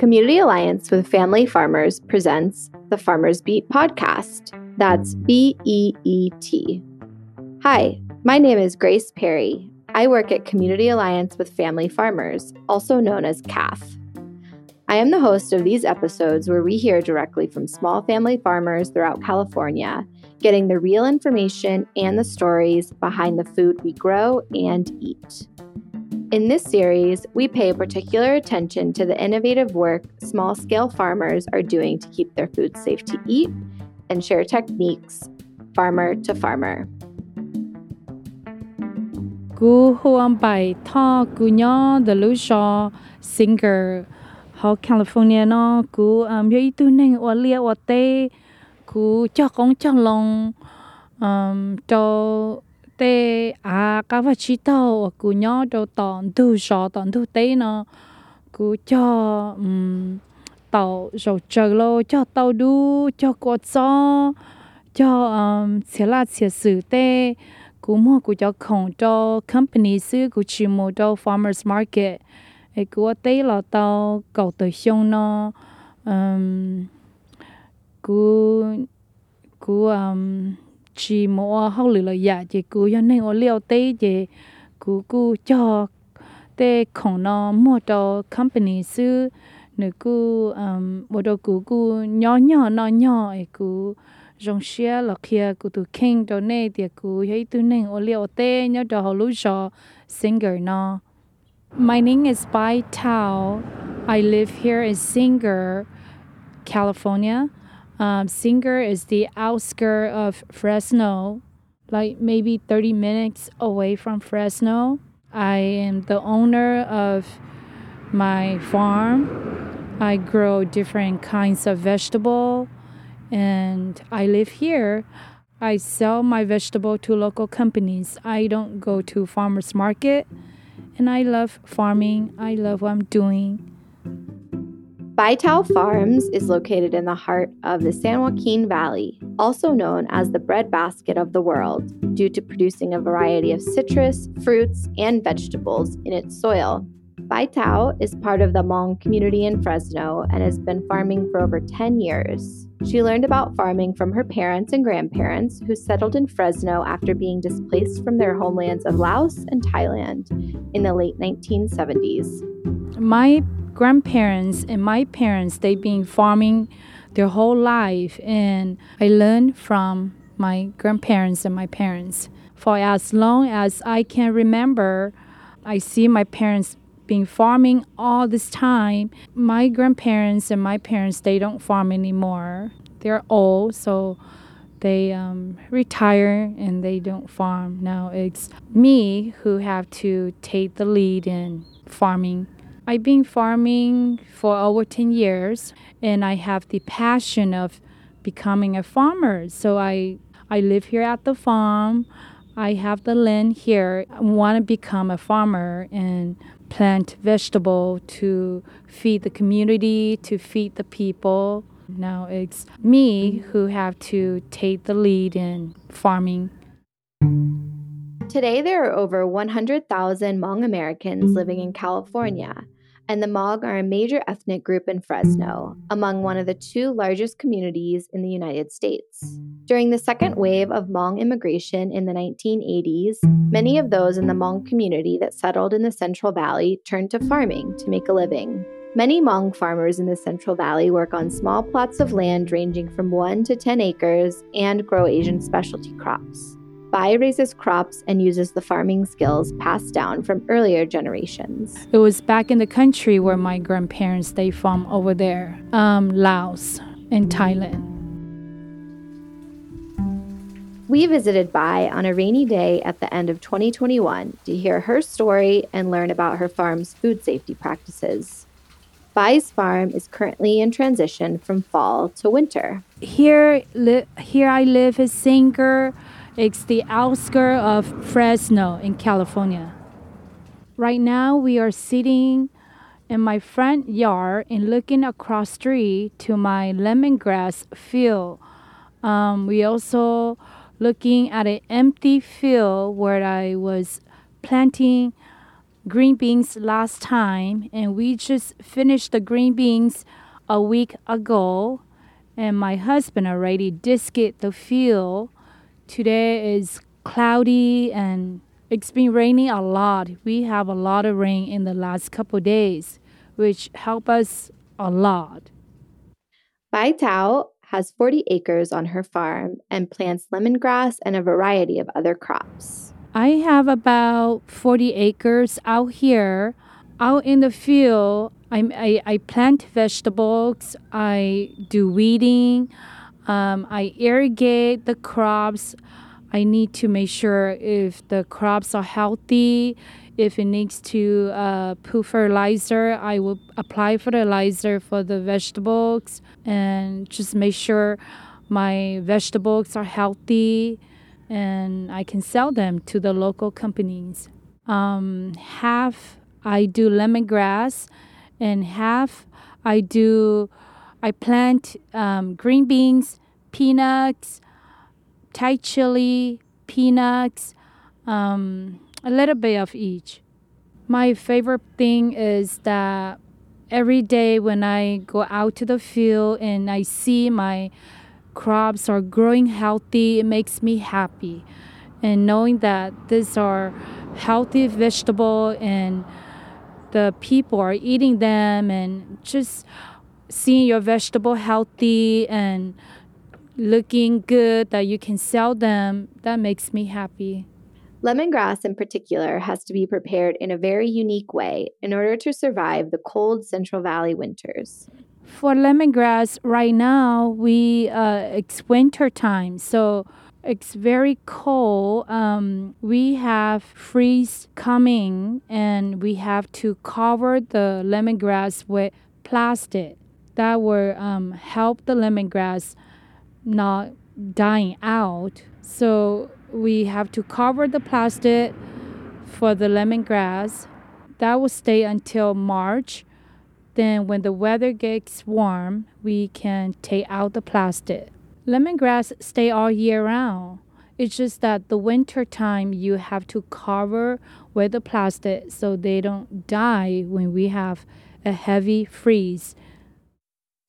Community Alliance with Family Farmers presents the Farmers Beet podcast. That's B E E T. Hi, my name is Grace Perry. I work at Community Alliance with Family Farmers, also known as CAFF. I am the host of these episodes where we hear directly from small family farmers throughout California, getting the real information and the stories behind the food we grow and eat. In this series, we pay particular attention to the innovative work small scale farmers are doing to keep their food safe to eat and share techniques farmer to farmer. Gu bai ta the lu singer ho California no gu um tu wa lia wa te? gu cha kong long. Um to tê à cá vật chi tàu cú nhỏ đầu tòn thu gió tòn thu tê nó cú cho um, tàu rồi chờ lô cho tàu đu cho cô cho cho um, xé là xé sử tê. Cú mua cú cho khổng cho company sư cú chỉ mua cho farmers market. Ấy cú tê là tàu cầu tới xong nó. Um, cú cú um, chỉ mua học lừa là giả chỉ cứ cho nên ở liều tê chỉ cứ cứ cho tê không nó mua cho company sư nữa cứ um bộ đồ cứ cứ nhỏ nhỏ nó nhỏ ấy cứ rong xia là kia cứ tu king đồ này thì cứ thấy tu nên ở liều tê nhớ đồ họ lúc cho singer nó My name is Bai Tao. I live here in Singer, California. Um, Sanger is the outskirt of Fresno, like maybe 30 minutes away from Fresno. I am the owner of my farm. I grow different kinds of vegetable and I live here. I sell my vegetable to local companies. I don't go to farmers market and I love farming. I love what I'm doing. Bai Thao Farms is located in the heart of the San Joaquin Valley, also known as the breadbasket of the world, due to producing a variety of citrus, fruits, and vegetables in its soil. Bai Thao is part of the Hmong community in Fresno and has been farming for over 10 years. She learned about farming from her parents and grandparents, who settled in Fresno after being displaced from their homelands of Laos and Thailand in the late 1970s. My grandparents and my parents they've been farming their whole life and i learned from my grandparents and my parents. For as long as i can remember i see my parents been farming all this time. My grandparents and my parents they don't farm anymore. They're old so they um, retire and they don't farm. Now it's me who have to take the lead in farming I've been farming for over 10 years and I have the passion of becoming a farmer. So I I live here at the farm. I have the land here. I want to become a farmer and plant vegetable to feed the community, to feed the people. Now it's me who have to take the lead in farming. Today, there are over 100,000 Hmong Americans living in California and the Hmong are a major ethnic group in Fresno, among one of the two largest communities in the United States. During the second wave of Hmong immigration in the 1980s, many of those in the Hmong community that settled in the Central Valley turned to farming to make a living. Many Hmong farmers in the Central Valley work on small plots of land ranging from 1 to 10 acres and grow Asian specialty crops. Bai raises crops and uses the farming skills passed down from earlier generations. It was back in the country where my grandparents they from over there, um, Laos and Thailand. We visited Bai on a rainy day at the end of 2021 to hear her story and learn about her farm's food safety practices. Bai's farm is currently in transition from fall to winter. Here, li- here I live in Sanger it's the outskirts of Fresno in California. Right now, we are sitting in my front yard and looking across street to my lemongrass field. Um, we also looking at an empty field where I was planting green beans last time, and we just finished the green beans a week ago. And my husband already disked the field. Today is cloudy and it's been raining a lot. We have a lot of rain in the last couple days, which help us a lot. Bai Thao has 40 acres on her farm and plants lemongrass and a variety of other crops. I have about 40 acres out here. Out in the field, I, I, I plant vegetables, I do weeding, um, I irrigate the crops. I need to make sure if the crops are healthy. If it needs to uh, put fertilizer, I will apply fertilizer for the vegetables and just make sure my vegetables are healthy and I can sell them to the local companies. Um, half I do lemongrass, and half I do I plant um, green beans, peanuts, Thai chili, peanuts, um, a little bit of each. My favorite thing is that every day when I go out to the field and I see my crops are growing healthy, it makes me happy. And knowing that these are healthy vegetable and the people are eating them and just seeing your vegetable healthy and looking good that you can sell them, that makes me happy. Lemongrass, in particular, has to be prepared in a very unique way in order to survive the cold Central Valley winters. For lemongrass, right now we uh, it's winter time, so it's very cold. Um, we have freeze coming, and we have to cover the lemongrass with plastic. That will um, help the lemongrass not dying out. So we have to cover the plastic for the lemongrass. That will stay until March. Then when the weather gets warm, we can take out the plastic. Lemongrass stay all year round. It's just that the winter time you have to cover with the plastic so they don't die when we have a heavy freeze.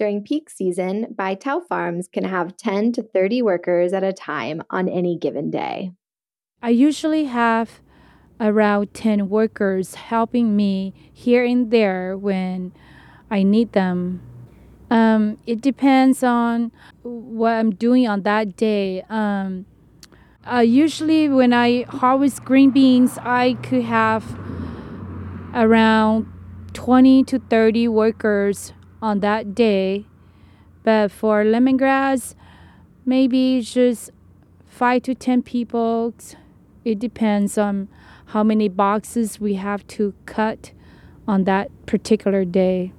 During peak season, Bai Thao farms can have 10 to 30 workers at a time on any given day. I usually have around 10 workers helping me here and there when I need them. Um, it depends on what I'm doing on that day. Um, uh, usually, when I harvest green beans, I could have around 20 to 30 workers on that day. But for lemongrass, maybe just five to 10 people. It depends on how many boxes we have to cut on that particular day.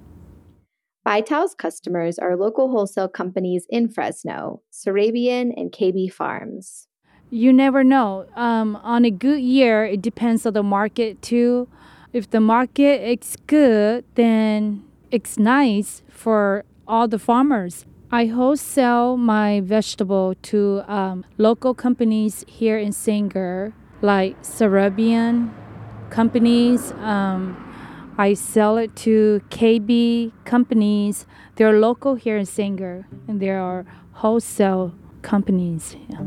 Bai Thao's customers are local wholesale companies in Fresno, Sarabian and KB Farms. You never know. Um, on a good year, it depends on the market too. If the market is good, then it's nice for all the farmers. I wholesale my vegetable to um, local companies here in Sanger, like Sarabian companies. Um, I sell it to KB companies. They're local here in Sanger, and there are wholesale companies. Yeah.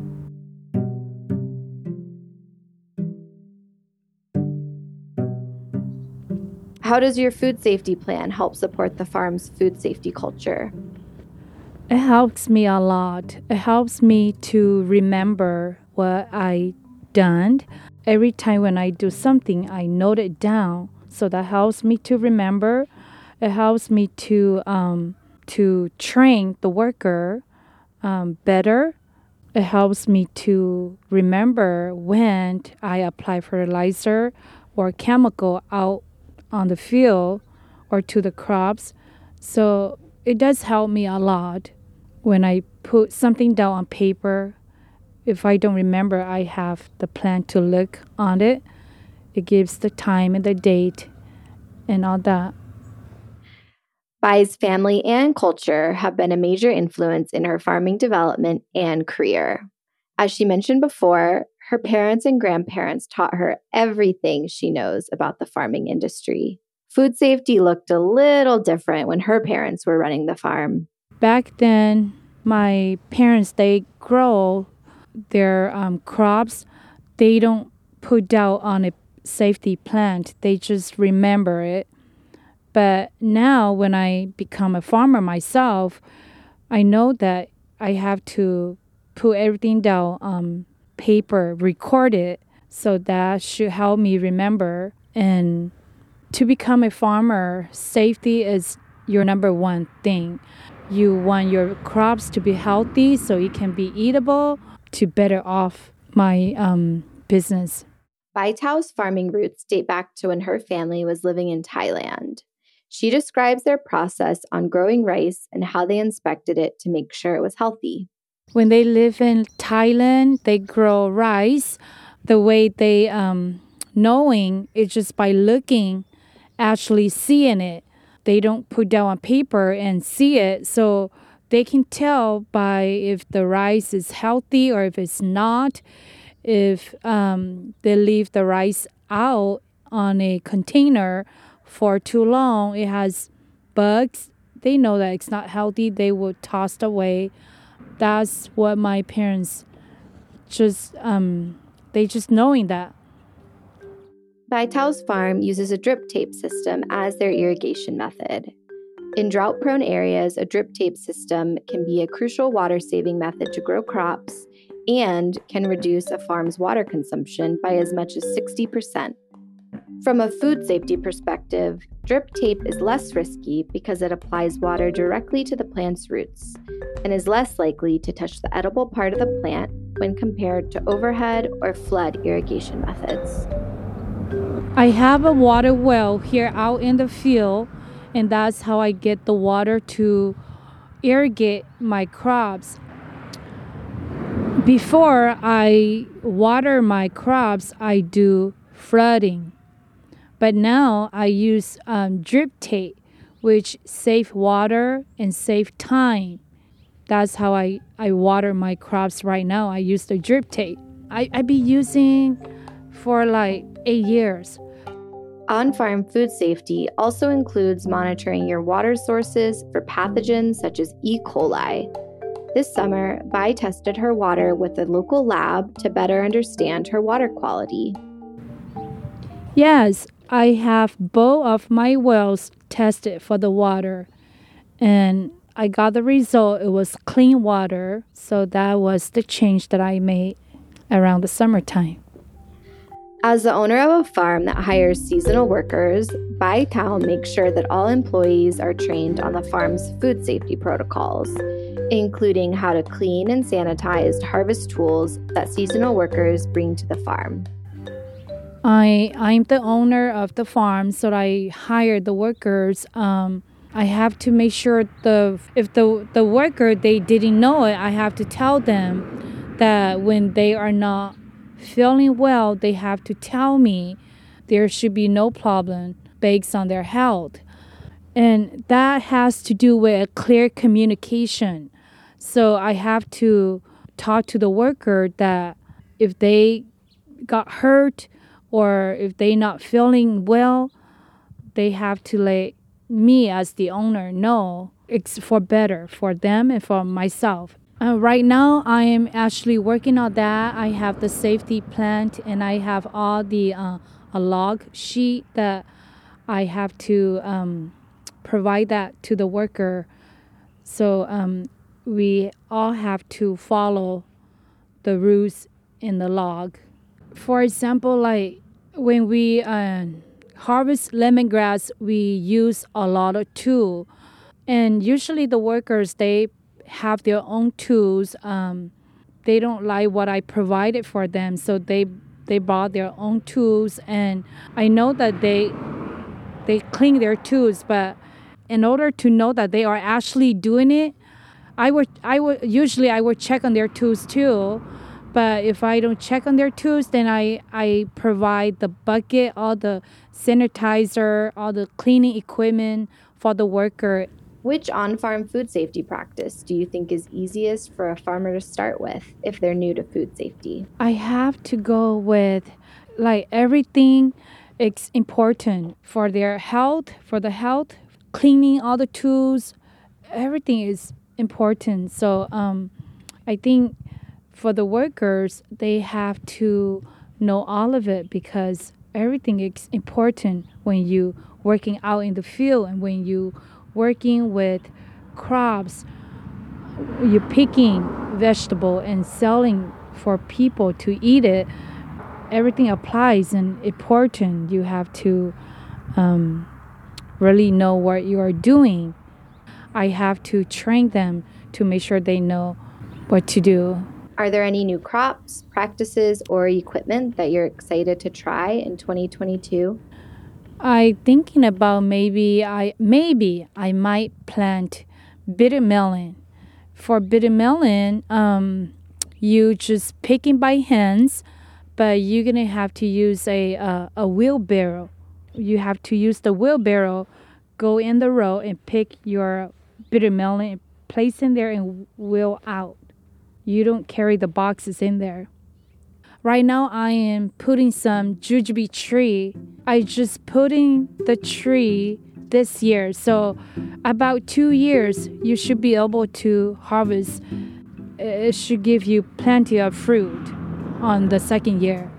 How does your food safety plan help support the farm's food safety culture? It helps me a lot. It helps me to remember what I done. Every time when I do something, I note it down. So that helps me to remember. It helps me to um, to train the worker um, better. It helps me to remember when I apply fertilizer or chemical out on the field or to the crops. So it does help me a lot when I put something down on paper. If I don't remember, I have the plan to look on it. It gives the time and the date and all that. Bai's family and culture have been a major influence in her farming development and career. As she mentioned before, her parents and grandparents taught her everything she knows about the farming industry. Food safety looked a little different when her parents were running the farm. Back then, my parents they grow their um, crops. They don't put down on a safety plant. They just remember it. But now, when I become a farmer myself, I know that I have to put everything down on paper, record it. So that should help me remember. And to become a farmer, safety is your number one thing. You want your crops to be healthy so it can be eatable to better off my um, business. Bai Thao's farming roots date back to when her family was living in Thailand. She describes their process on growing rice and how they inspected it to make sure it was healthy. When they live in Thailand, they grow rice. The way they um, knowing is just by looking, actually seeing it. They don't put down on paper and see it, so they can tell by if the rice is healthy or if it's not if um, they leave the rice out on a container for too long, it has bugs. They know that it's not healthy. They will toss it away. That's what my parents just um, they just knowing that. Bai Thao's farm uses a drip tape system as their irrigation method. In drought prone areas, a drip tape system can be a crucial water saving method to grow crops and can reduce a farm's water consumption by as much as 60%. From a food safety perspective, drip tape is less risky because it applies water directly to the plant's roots and is less likely to touch the edible part of the plant when compared to overhead or flood irrigation methods. I have a water well here out in the field, and that's how I get the water to irrigate my crops before I water my crops, I do flooding. But now I use um, drip tape, which save water and save time. That's how I, I water my crops right now. I use the drip tape. I, I be using for like eight years. On farm food safety also includes monitoring your water sources for pathogens such as E. coli, this summer, Bai tested her water with a local lab to better understand her water quality. Yes, I have both of my wells tested for the water, and I got the result. It was clean water, so that was the change that I made around the summertime. As the owner of a farm that hires seasonal workers, Thao makes sure that all employees are trained on the farm's food safety protocols including how to clean and sanitize harvest tools that seasonal workers bring to the farm. I I'm the owner of the farm, so I hire the workers. Um, I have to make sure the if the the worker they didn't know it, I have to tell them that when they are not feeling well, they have to tell me. There should be no problem based on their health. And that has to do with a clear communication. So I have to talk to the worker that if they got hurt or if they not feeling well, they have to let me as the owner know it's for better for them and for myself. Uh, right now, I am actually working on that. I have the safety plan and I have all the uh, a log sheet that I have to um, provide that to the worker. So um, we all have to follow the rules in the log. For example, like when we uh, harvest lemongrass, we use a lot of tool, and usually the workers they have their own tools. Um, they don't like what I provided for them, so they they brought their own tools, and I know that they they clean their tools, but in order to know that they are actually doing it, I would I would usually I would check on their tools too. But if I don't check on their tools, then I, I provide the bucket, all the sanitizer, all the cleaning equipment for the worker. Which on farm food safety practice do you think is easiest for a farmer to start with if they're new to food safety? I have to go with like everything it's important for their health, for the health, cleaning all the tools, everything is important. So um, I think for the workers, they have to know all of it because everything is important when you working out in the field and when you working with crops, you're picking vegetable and selling for people to eat it. Everything applies and important. You have to um, really know what you are doing. I have to train them to make sure they know what to do. Are there any new crops, practices, or equipment that you're excited to try in 2022? I thinking about maybe I maybe I might plant bitter melon. For bitter melon, um, you just picking by hands, but you're gonna have to use a uh, a wheelbarrow. You have to use the wheelbarrow, go in the row and pick your bitter melon, place in there and wheel out. You don't carry the boxes in there. Right now, I am putting some jujube tree. I just putting the tree this year. So, about two years, you should be able to harvest. It should give you plenty of fruit on the second year.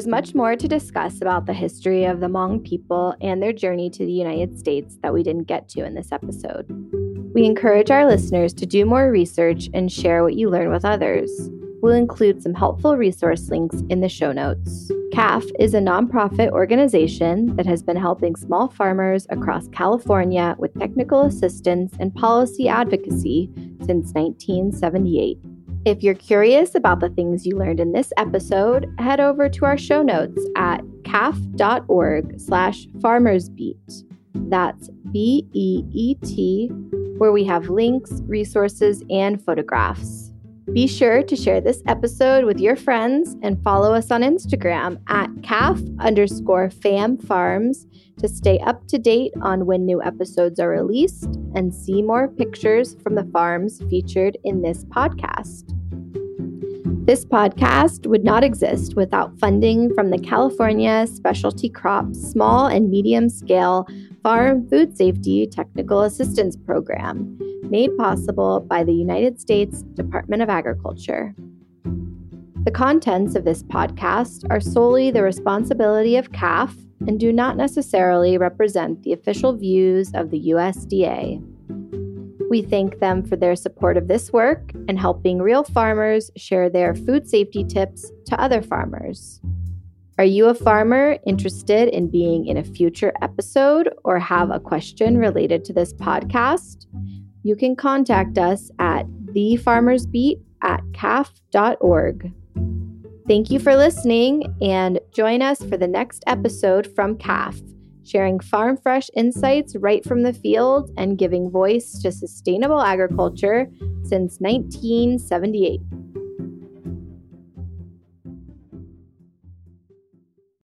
There's much more to discuss about the history of the Hmong people and their journey to the United States that we didn't get to in this episode. We encourage our listeners to do more research and share what you learn with others. We'll include some helpful resource links in the show notes. CAFF is a nonprofit organization that has been helping small farmers across California with technical assistance and policy advocacy since 1978. If you're curious about the things you learned in this episode, head over to our show notes at caff.org slash farmersbeet. That's B-E-E-T, where we have links, resources, and photographs. Be sure to share this episode with your friends and follow us on Instagram at caff underscore fam farms to stay up to date on when new episodes are released and see more pictures from the farms featured in this podcast. This podcast would not exist without funding from the California Specialty Crops Small and Medium Scale Farm Food Safety Technical Assistance Program, made possible by the United States Department of Agriculture. The contents of this podcast are solely the responsibility of CAFF and do not necessarily represent the official views of the USDA. We thank them for their support of this work and helping real farmers share their food safety tips to other farmers. Are you a farmer interested in being in a future episode or have a question related to this podcast? You can contact us at thefarmersbeet at caff.org. Thank you for listening and join us for the next episode from CAFF, sharing farm fresh insights right from the field and giving voice to sustainable agriculture since 1978.